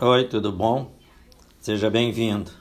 Oi, tudo bom? Seja bem-vindo.